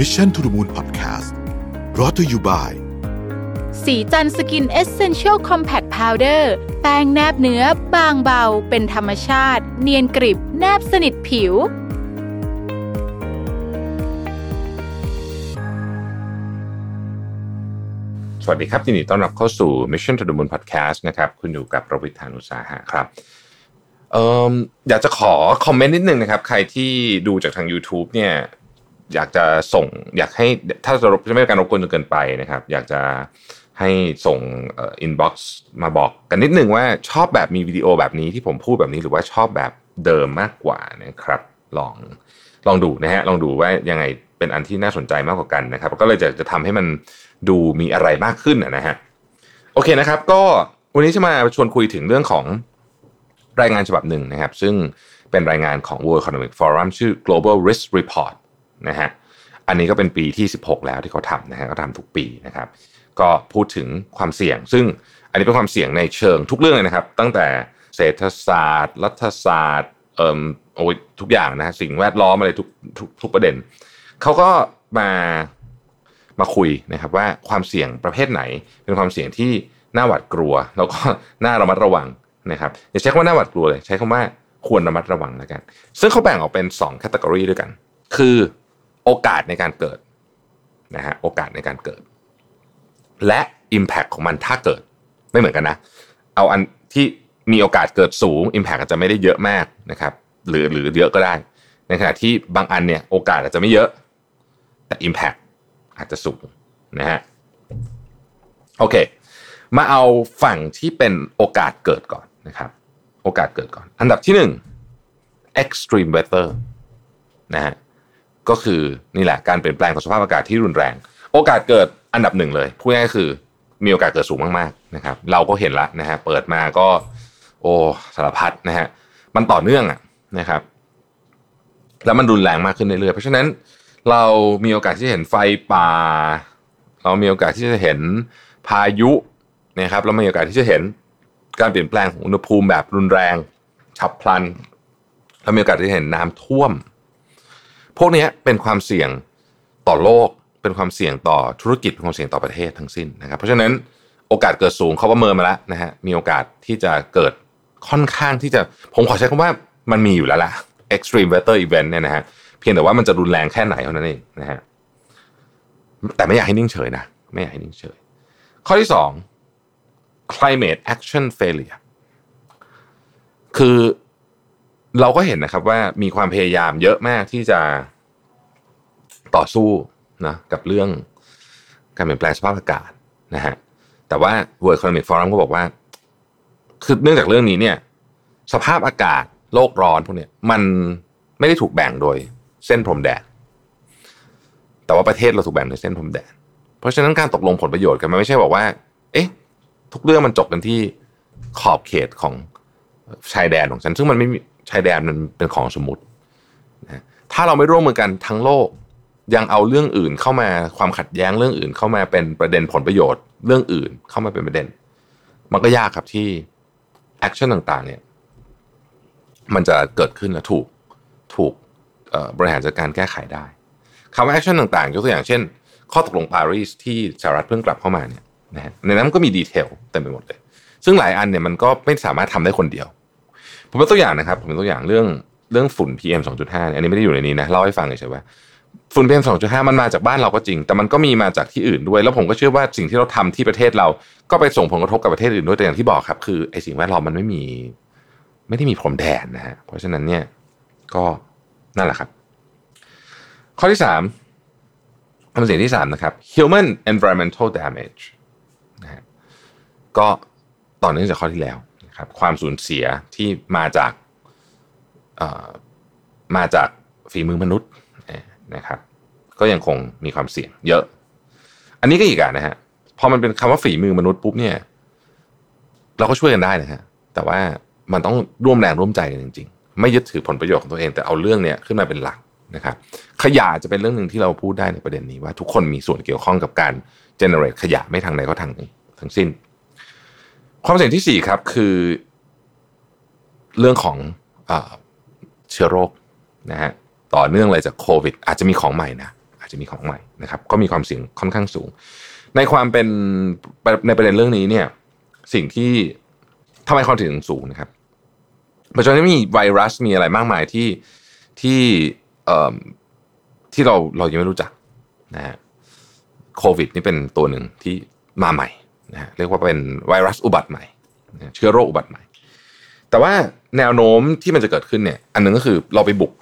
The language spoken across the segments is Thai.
Mission to the Moon Podcast รอ t ธออยู่บ่ายสีจันสกินเอเซนเชียลคอมแพคพาวเดอร์แป้งแนบเนื้อบางเบา เป็นธรรมชาติ เนียนกริบ แนบสนิทผิว สวัสดีครับยินดีต้อนรับเข้าสู่ Mission to the Moon Podcast นะครับ คุณอยู่กับประวิทยานุสาหะครับเอ่ออยากจะขอcomment นิดนึงนะครับ ใครที่ดูจากทาง YouTube เนี่ย อยากจะส่งอยากให้ถ้าจะรบจะไม่เป็นการรบกวนจนเกินไปนะครับ อยากจะให้ส่ง inbox มาบอกกันนิดนึงว่าชอบแบบมีวิดีโอแบบนี้ที่ผมพูดแบบนี้หรือว่าชอบแบบเดิมมากกว่านะครับ ลองลองดูนะฮะลองดูว่ายังไงเป็นอันที่น่าสนใจมากกว่ากันนะครับ ก็เลยจะจะทำให้มันดูมีอะไรมากขึ้นนะฮะโอเคนะครับ ก็วันนี้จะมาชวนคุยถึงเรื่องของรายงานฉบับหนึ่งนะครับ ซึ่งเป็นรายงานของ World Economic Forum ชื่อ Global Risk Report นะฮะอันนี้ก็เป็นปีที่ 16 แล้วที่เขาทำนะฮะเขาทำทุกปีนะครับ ก็พูดถึงความเสี่ยง ซึ่งอันนี้เป็นความเสี่ยงในเชิงทุกเรื่องเลยนะครับ ตั้งแต่เศรษฐศาสตร์ รัฐศาสตร์เอ่อโอ้ยทุกอย่างนะฮะสิ่งแวดล้อมอะไรทุกทุกทุกประเด็นเขาก็มามาคุยนะครับว่าความเสี่ยงประเภทไหน เป็นความเสี่ยงที่น่าหวาดกลัว แล้วก็น่าระมัดระวังนะครับอย่าใช้คำว่าน่าหวาดกลัวเลย ใช้คำว่าควรระมัดระวังแล้วกัน ซึ่งเขาแบ่งออกเป็น2 category ตกรีด้วยกัน คือ โอกาสในการเกิดนะฮะโอกาสในการเกิด และ Impact ของมันถ้าเกิดไม่เหมือนกันนะ เอาอันที่มีโอกาสเกิดสูง Impact อาจจะไม่ได้เยอะมากนะครับ หรือหรือเยอะก็ได้ในขณะที่บางอันเนี่ยโอกาสอาจจะไม่เยอะแต่ Impact อาจจะสูงนะฮะโอเค มาเอาฝั่งที่เป็นโอกาสเกิดก่อนนะครับ โอกาสเกิดก่อน อันดับที่หนึ่ง extreme weather นะฮะ ก็คือนี่แหละการเปลี่ยนแปลงของสภาพอากาศที่รุนแรง โอกาสเกิดอันดับหนึ่งเลยพูดง่ายๆคือมีโอกาสเกิดสูงมากๆนะครับเราก็เห็นละนะฮะเปิดมาก็ โอ้สารพัดนะฮะมันต่อเนื่องอะนะครับ แล้วมันรุนแรงมากขึ้นเรื่อยๆเพราะฉะนั้นเรามีโอกาสที่จะเห็นไฟป่า เรามีโอกาสที่จะเห็นพายุนะครับเรามีโอกาสที่จะเห็นการเปลี่ยนแปลงของอุณหภูมิแบบรุนแรง ฉับพลันเรามีโอกาสที่จะเห็นน้ำท่วม พวกนี้เป็นความเสี่ยงต่อโลก เป็นความเสี่ยงต่อธุรกิจเป็นความเสี่ยงต่อประเทศทั้งสิ้นนะครับ เพราะฉะนั้นโอกาสเกิดสูงเขาประเมินมาแล้วนะฮะมีโอกาสที่จะเกิดค่อนข้างที่จะผมขอใช้คำว่ามันมีอยู่แล้วล่ะ extreme weather event เนี่ยนะฮะเพียงแต่ว่ามันจะรุนแรงแค่ไหนเท่านั้นเองนะฮะแต่ไม่อยากให้นิ่งเฉยนะไม่อยากให้นิ่งเฉย ข้อที่สอง climate action failure คือ เราก็เห็นนะครับว่ามีความพยายามเยอะมากที่จะต่อสู้นะกับเรื่องการเปลี่ยนแปลงสภาพอากาศนะฮะแต่ว่า World Economic Forum ก็บอกว่าคือเนื่องจากเรื่องนี้เนี่ย สภาพอากาศโลกร้อนพวกเนี้ยมันไม่ได้ถูกแบ่งโดยเส้นพรมแดนแต่ว่าประเทศเราถูกแบ่งโดยเส้นพรมแดน เพราะฉะนั้นการตกลงผลประโยชน์กันมันไม่ใช่บอกว่า เอ๊ะ ทุกเรื่องมันจบกันที่ขอบเขตของชายแดนของฉัน ซึ่งมันไม่ ชายแดนมันเป็นของสมมตินะถ้าเราไม่ร่วมมือกันทั้งโลก ยังเอาเรื่องอื่นเข้ามาความขัดแย้งเรื่องอื่น เข้ามาเป็นประเด็นผลประโยชน์ เรื่องอื่นเข้ามาเป็นประเด็น มันก็ยากครับที่ action ต่างๆเนี่ยมันจะเกิดขึ้นและถูกถูกบริหารจัดการแก้ไขได้คำว่า action ต่างๆยกตัวอย่างเช่น ข้อตกลงปารีสที่สหรัฐเพิ่งกลับเข้ามาเนี่ยนะฮะในนั้นก็มี detail เต็มไปหมดเลย ซึ่งหลายอันเนี่ยมันก็ไม่สามารถทำได้คนเดียว ผมเป็นตัวอย่างนะครับผมเป็นตัวอย่างเรื่องเรื่องฝุ่น PM 2.5เนี่ยอันนี้ไม่ได้อยู่ในนี้นะเล่าให้ฟังเฉยๆว่าฝุ่น PM 2.5 มันมาจากบ้านเราก็จริง แต่มันก็มีมาจากที่อื่นด้วย แล้วผมก็เชื่อว่าสิ่งที่เราทำที่ประเทศเรา ก็ไปส่งผลกระทบกับประเทศอื่นด้วยแต่อย่างที่บอกครับ คือไอ้สิ่งแวดล้อมมันไม่มี ไม่ได้มีพรมแดนนะฮะเพราะฉะนั้นเนี่ยก็นั่นแหละครับ ข้อที่สามคำเสียงที่สามนะครับ human environmental damage นะฮะก็ต่อเนื่องจากข้อที่แล้ว นะครับความสูญเสียที่มาจากมาจากฝีมือมนุษย์นะครับ ก็ยังคงมีความเสี่ยงเยอะ อันนี้ก็อีกอะนะฮะพอมันเป็นคำว่าฝีมือมนุษย์ปุ๊บเนี่ย เราก็ช่วยกันได้นะฮะแต่ว่ามันต้องร่วมแรงร่วมใจกันจริง ๆ ไม่ยึดถือผลประโยชน์ของตัวเองแต่เอาเรื่องเนี้ยขึ้นมาเป็นหลักนะครับ ขยะจะเป็นเรื่องหนึ่งที่เราพูดได้ในประเด็นนี้ว่าทุกคนมีส่วนเกี่ยวข้องกับการ generate ขยะไม่ทางใดก็ทางหนึ่งทั้งสิ้น ความเสี่ยงที่สี่ครับคือ เรื่องของเชื้อโรคนะฮะต่อเนื่องเลยจากโควิด อาจจะมีของใหม่นะอาจจะมีของใหม่นะครับ ก็มีความเสี่ยงค่อนข้างสูง ในความเป็นในประเด็นเรื่องนี้เนี่ย สิ่งที่ทำไมความเสี่ยงสูงนะครับปัจจุบันนี้มีไวรัสมีอะไรมากมายที่ที่เอ่อที่เราเรายังไม่รู้จักนะฮะโควิด นี่เป็นตัวหนึ่งที่มาใหม่ นะฮะเรียกว่าเป็นไวรัสอุบัติใหม่เชื้อโรคอุบัติใหม่ แต่ว่าแนวโน้มที่มันจะเกิดขึ้นเนี่ยอันหนึ่งก็คือเราไปบุก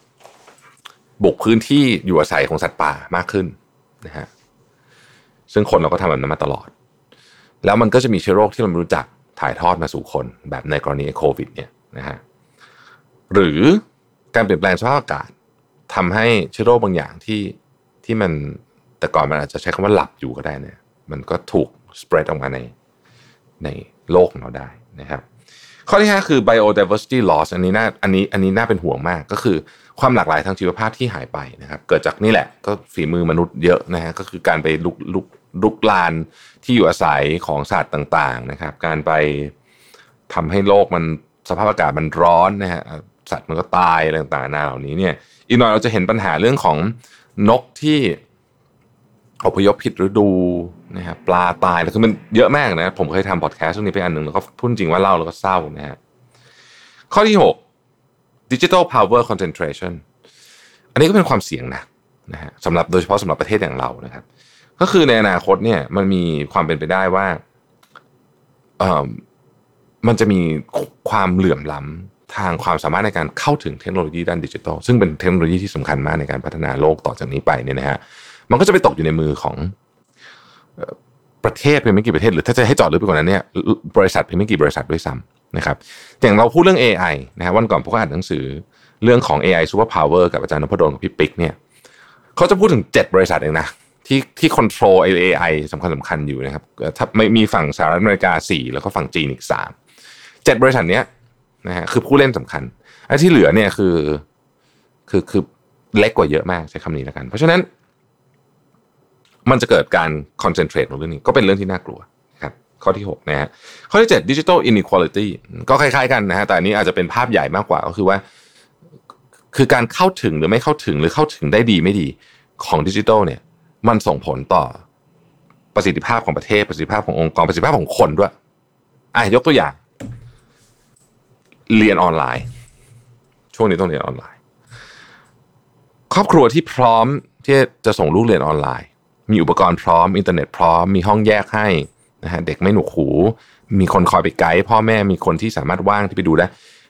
บุกพื้นที่อยู่อาศัยของสัตว์ป่ามากขึ้นนะฮะซึ่งคนเราก็ทำแบบนั้นมาตลอด แล้วมันก็จะมีเชื้อโรคที่เราไม่รู้จักถ่ายทอดมาสู่คน แบบในกรณีโควิดเนี่ยนะฮะหรือการเปลี่ยนแปลงสภาพอากาศทำให้เชื้อโรคบางอย่างที่ที่มันแต่ก่อนมันอาจจะใช้คำว่าหลับอยู่ก็ได้เนี่ย มันก็ถูก สเปรดออกมาในในโลกของเราได้นะครับ ข้อที่ 5 คือ biodiversity loss อันนี้น่าอันนี้อันนี้น่าเป็นห่วงมากก็คือความหลากหลายทางชีวภาพที่หายไปนะครับ เกิดจากนี่แหละก็ฝีมือมนุษย์เยอะนะฮะก็คือการไปลุกลุกลุกลานที่อยู่อาศัยของสัตว์ต่างๆนะครับ การไปทำให้โลกมันสภาพอากาศมันร้อนนะฮะสัตว์มันก็ตายอะไรต่างๆนาเหล่านี้เนี่ยอีกหน่อยเราจะเห็นปัญหาเรื่องของนกที่ อพยพผิดฤดูนะครับปลาตายแล้วคือมันเยอะมากนะ ผมเคยทำพอดแคสต์เรื่องนี้ไปอันหนึ่งแล้วก็พูดจริงว่าเล่าแล้วก็เศร้านะฮะข้อที่ 6 digital power concentration อันนี้ก็เป็นความเสี่ยงนะนะฮะสำหรับโดยเฉพาะสำหรับประเทศอย่างเรานะครับ ก็คือในอนาคตเนี่ยมันมีความเป็นไปได้ว่าเอ่อมันจะมีความเหลื่อมล้ำทางความสามารถในการเข้าถึงเทคโนโลยีด้านดิจิทัลซึ่งเป็นเทคโนโลยีที่สำคัญมากในการพัฒนาโลกต่อจากนี้ไปเนี่ยนะฮะ มันก็จะไปตกอยู่ในมือของประเทศเพียงไม่กี่ประเทศหรือถ้าจะให้จอดลึกไปกว่านั้นเนี่ยบริษัทเพียงไม่กี่บริษัทด้วยซ้ำนะครับอย่างเราพูดเรื่อง AI นะฮะวันก่อนพวกอ่านหนังสือเรื่องของ AI Super Power กับอาจารย์นพดลกับพี่ปิ๊กเนี่ยเขาจะพูดถึง 7 บริษัทเองนะที่ที่คอนโทรล AI สำคัญสำคัญอยู่นะครับถ้าไม่มีฝั่งสหรัฐอเมริกา 4 แล้วก็ฝั่งจีนอีก 3 7 บริษัทเนี้ยนะฮะคือผู้เล่นสำคัญไอ้ที่เหลือเนี่ยคือคือคือเล็กกว่าเยอะมากใช้คำนี้แล้วกัน เพราะฉะนั้น มันจะเกิดการคอนเซนเทรตของเรื่องนี้ก็เป็นเรื่องที่น่ากลัวครับข้อที่6นะฮะข้อที่7 digital inequality ก็คล้ายๆกันนะฮะแต่อันนี้อาจจะเป็นภาพใหญ่มากกว่าก็คือว่า คือการเข้าถึงหรือไม่เข้าถึงหรือเข้าถึงได้ดีไม่ดีของดิจิทัลเนี่ย มันส่งผลต่อประสิทธิภาพของประเทศประสิทธิภาพขององค์กรประสิทธิภาพของคนด้วยอะยกตัวอย่าง เรียนออนไลน์ ช่วงนี้ต้องเรียนออนไลน์ ครอบครัวที่พร้อมที่จะส่งลูกเรียนออนไลน์ มีอุปกรณ์พร้อมอินเทอร์เน็ตพร้อมมีห้องแยกให้นะฮะเด็กไม่หนวกหู มีคนคอยไปไกด์พ่อแม่มีคนที่สามารถว่างที่ไปดูได้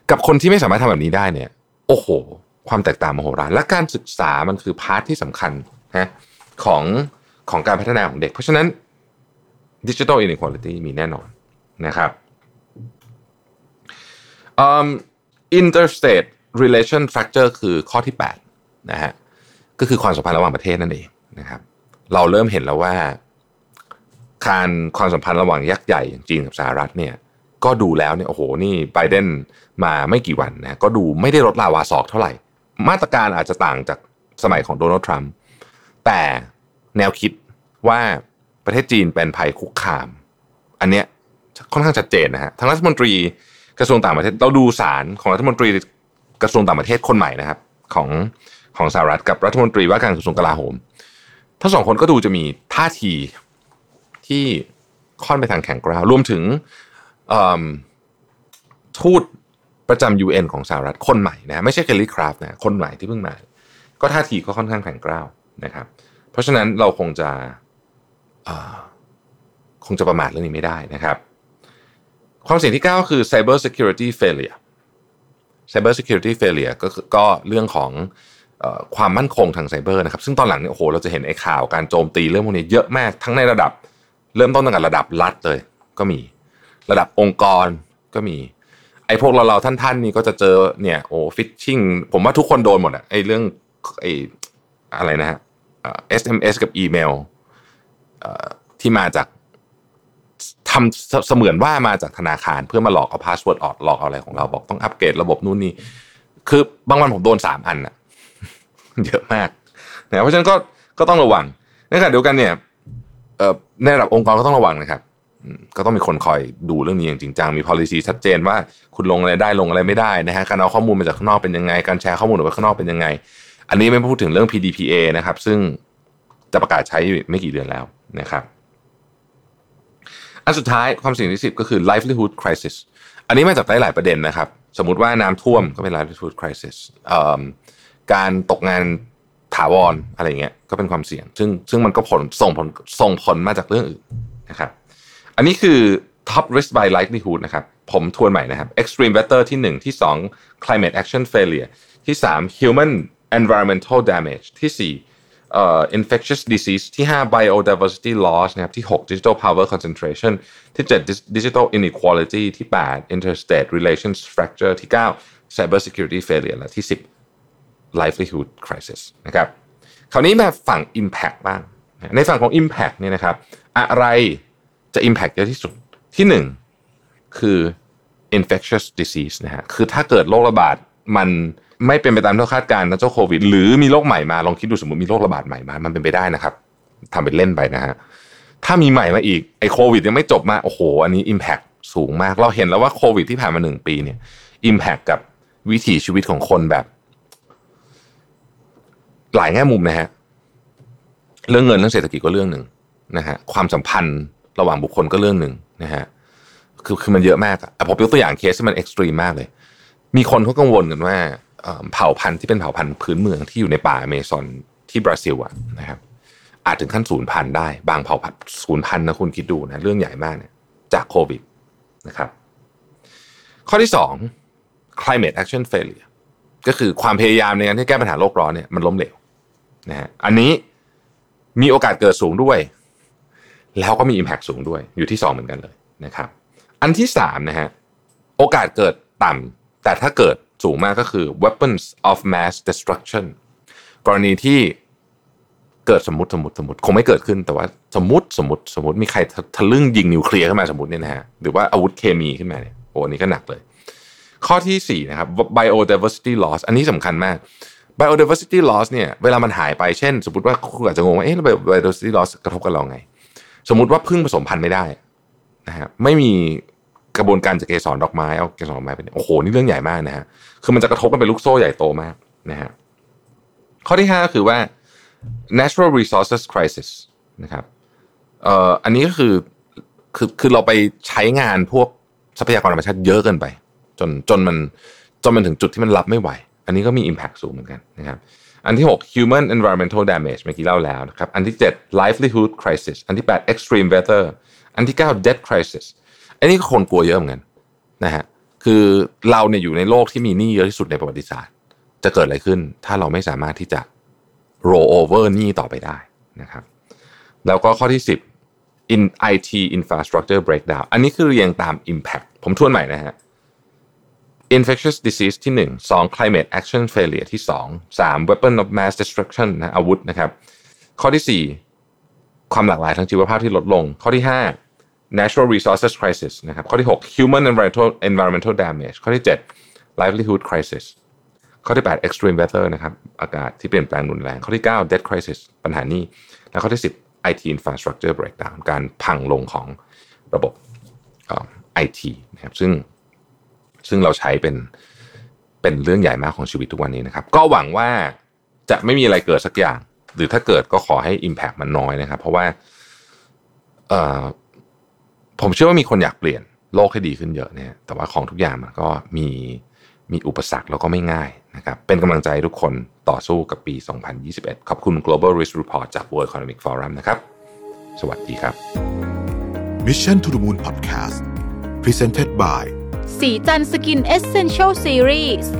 กับคนที่ไม่สามารถทำแบบนี้ได้เนี่ย โอ้โห ความแตกต่างมโหฬารและการศึกษามันคือ part ที่สำคัญนะของของการพัฒนาของเด็ก เพราะฉะนั้น digital inequality มีแน่นอนนะครับ um, interstate relation fracture คือข้อที่8นะฮะก็คือความสัมพันธ์ระหว่างประเทศนั่นเองนะครับ เราเริ่มเห็นแล้วว่า การความสัมพันธ์ระหว่างยักษ์ใหญ่อย่างจีนกับสหรัฐเนี่ย ก็ดูแล้วเนี่ยโอ้โหนี่ไบเดนมาไม่กี่วันนะก็ดูไม่ได้ลดลาวาศอกเท่าไหร่ มาตรการอาจจะต่างจากสมัยของโดนัลด์ทรัมป์แต่แนวคิดว่าประเทศจีนเป็นภัยคุกคาม อันเนี้ยค่อนข้างชัดเจนนะฮะทั้งรัฐมนตรีกระทรวงต่างประเทศเราดูสารของรัฐมนตรีกระทรวงต่างประเทศคนใหม่นะครับ ของของสหรัฐกับรัฐมนตรีว่าการกระทรวงกลาโหม ทั้งสองคนก็ดูจะมีท่าทีที่ค่อนไปทางแข็งกร้าวรวมถึงทูตประจำ UN ของสหรัฐคนใหม่นะไม่ใช่เคลลี่คราฟนะคนใหม่ที่เพิ่งมา ก็ท่าทีก็ค่อนข้างแข็งกร้าวนะครับ เพราะฉะนั้นเราคงจะคงจะประมาทเรื่องนี้ไม่ได้นะครับ ความเสี่ยงที่9ก็คือ cyber security failure cyber security failure ก็ก็เรื่องของ ความมั่นคงทางไซเบอร์นะครับซึ่งตอนหลังเนี่ยโอ้โหเราจะเห็นไอ้ข่าวการโจมตีเรื่องพวกนี้เยอะมากทั้งในระดับ เริ่มต้นตั้งแต่ระดับรัฐเลย ก็มีระดับองค์กรก็มี ไอ้พวกเราเราท่านๆนี่ก็จะเจอเนี่ยโอ้ฟิชชิงผมว่าทุกคนโดนหมดอะไอ้เรื่องไอ้อะไรนะฮะ SMS กับอีเมลที่มาจากทำเสมือนว่ามาจากธนาคาร เพื่อมาหลอกเอา password ออกหลอกเอาอะไรของเราบอกต้องอัปเกรดระบบนู่นนี่คือบางวันผมโดนสามอันอะ เยอะมากนะเพราะฉะนั้นก็ก็ต้องระวังในขณะเดียวกันเนี่ยในระดับองค์กรก็ต้องระวังนะครับก็ต้องมีคนคอยดูเรื่องนี้อย่างจริงจังมี policy ชัดเจนว่าคุณลงอะไรได้ลงอะไรไม่ได้นะฮะการเอาข้อมูลมาจากข้างนอกเป็นยังไง การแชร์ข้อมูลออกไปข้างนอกเป็นยังไง อันนี้ไม่พูดถึงเรื่อง PDPA นะครับ ซึ่งจะประกาศใช้ไม่กี่เดือนแล้วนะครับอันสุดท้ายความเสี่ยงที่สิบก็คือ livelihood crisis อันนี้มาจากหลายประเด็นนะครับ สมมติว่าน้ำท่วมก็เป็น livelihood crisis การตกงานถาวรอะไรเงี้ยก็เป็นความเสี่ยง ซึ่งซึ่งมันก็ผลส่งผลส่งผลมาจากเรื่องอื่นนะครับ อันนี้คือ top risk by likelihood นะครับ ผมทวนใหม่นะครับ extreme weather ที่ 1 ที่ 2 climate action failure ที่ 3 human environmental damage ที่4 uh, infectious disease ที่ 5 biodiversity loss นะครับ ที่ 6 digital power concentration ที่ 7 digital inequality ที่ 8 interstate relations fracture ที่ 9 cyber security failure และที่ 10 livelihood crisis นะครับคราวนี้มาฝั่ง impact บ้าง ในฝั่งของ impact เนี่ยนะครับ อะไรจะ impact เยอะที่สุดที่หนึ่งคือ infectious disease นะฮะคือถ้าเกิดโรคระบาดมันไม่เป็นไปตามที่คาดการณ์นะเจ้าโควิด หรือมีโรคใหม่มาลองคิดดูสมมติมีโรคระบาดใหม่มา มันเป็นไปได้นะครับทำเป็นเล่นไปนะฮะถ้ามีใหม่มาอีกไอ้โควิดยังไม่จบมาโอ้โห อันนี้ impact สูงมาก เราเห็นแล้วว่าโควิดที่ผ่านมาหนึ่งปีเนี่ย impact กับวิถีชีวิตของคนแบบ หลายแง่มุมนะฮะเรื่องเงินเรื่องเศรษฐกิจก็เรื่องหนึ่งนะฮะความสัมพันธ์ระหว่างบุคคลก็เรื่องหนึ่งนะฮะคือคือมันเยอะมากอะผมยกตัวอย่างเคสที่มัน extreme มากเลย มีคนเขากังวลกันว่าเผ่าพันธุ์ที่เป็นเผ่าพันธุ์พื้นเมืองที่อยู่ในป่าอเมซอนที่บราซิลอะนะครับ อาจถึงขั้นศูนย์พันธุ์ได้ บางเผ่าพันธุ์ศูนย์พันธุ์นะคุณคิดดูนะเรื่องใหญ่มากเนี่ยจากโควิดนะครับ ข้อที่สอง climate action failure ก็คือความพยายามในการที่แก้ปัญหาโลกร้อนเนี่ยมันล้มเหลว นะฮะอันนี้มีโอกาสเกิดสูงด้วย แล้วก็มี Impact สูงด้วยอยู่ที่ 2 เหมือนกันเลยนะครับ อันที่3นะฮะโอกาสเกิดต่ำแต่ถ้าเกิดสูงมากก็คือ weapons of mass destruction กรณีที่เกิดสมมติสมมติสมมติคงไม่เกิดขึ้นแต่ว่าสมมติสมมติสมมติมีใครทะลึ่งยิงนิวเคลียร์ขึ้นมาสมมติเนี่ยนะฮะหรือว่าอาวุธเคมีขึ้นมาเนี่ยโอ้นี่ก็หนักเลย ข้อที่4นะครับ biodiversity loss อันนี้สำคัญมาก biodiversity loss เนี่ยเวลามันหายไปเช่น สมมติว่าคุณอาจจะงงว่าเอ๊ะ biodiversity loss กระทบกับเราไง สมมติว่าพึ่งผสมพันธุ์ไม่ได้นะฮะไม่มีกระบวนการจากเกสรดอกไม้เอาเกสรดอกไม้ไปโอ้โหนี่เรื่องใหญ่มากนะฮะคือมันจะกระทบกันเป็นลูกโซ่ใหญ่โตมากนะฮะข้อที่ห้าคือว่า natural resources crisis นะครับเอ่ออันนี้ก็คือคือคือเราไปใช้งานพวกทรัพยากรธรรมชาติเยอะเกินไป จนจนมันจนมันถึงจุดที่มันรับไม่ไหว อันนี้ก็มี impact สูงเหมือนกันนะครับอันที่ 6 human environmental damage เมื่อกี้เล่าแล้วนะครับ อันที่ 7 livelihood crisis อันที่ 8 extreme weather อันที่ 9 death crisis อันนี้ก็คนกลัวเยอะเหมือนกันนะฮะ คือเราเนี่ยอยู่ในโลกที่มีหนี้เยอะที่สุดในประวัติศาสตร์ จะเกิดอะไรขึ้น ถ้าเราไม่สามารถที่จะ roll over หนี้ต่อไปได้นะครับ แล้วก็ข้อที่ 10 in IT infrastructure breakdown อันนี้คือเรียงตาม impact ผมทวนใหม่นะฮะ infectious disease ที่ 1 2 climate action failure ที่ 2 3 weapon of mass destruction นะอาวุธนะครับ ข้อที่ 4 ความหลากหลายทางชีวภาพที่ลดลง ข้อที่ 5 natural resources crisis นะครับข้อที่ 6 human environmental environmental damage ข้อที่ 7 livelihood crisis ข้อที่ 8 extreme weather นะครับอากาศที่เปลี่ยนแปลงรุนแรง ข้อที่ 9 debt crisis ปัญหานี้ และข้อที่ 10 IT infrastructure breakdown การพังลงของระบบไอทีนะครับซึ่ง ซึ่งเราใช้เป็นเป็นเรื่องใหญ่มากของชีวิตทุกวันนี้นะครับ ก็หวังว่าจะไม่มีอะไรเกิดสักอย่าง หรือถ้าเกิดก็ขอให้ Impact มันน้อยนะครับ เพราะว่าเอ่อผมเชื่อว่ามีคนอยากเปลี่ยนโลกให้ดีขึ้นเยอะเนี่ยแต่ว่าของทุกอย่างมันก็มีมีอุปสรรคแล้วก็ไม่ง่ายนะครับเป็นกำลังใจทุกคนต่อสู้กับปี 2021 ขอบคุณ Global Risk Report จาก World Economic Forum นะครับ สวัสดีครับ Mission to the Moon Podcast Presented by สีจันสกินเอเซนเชลซีรีส์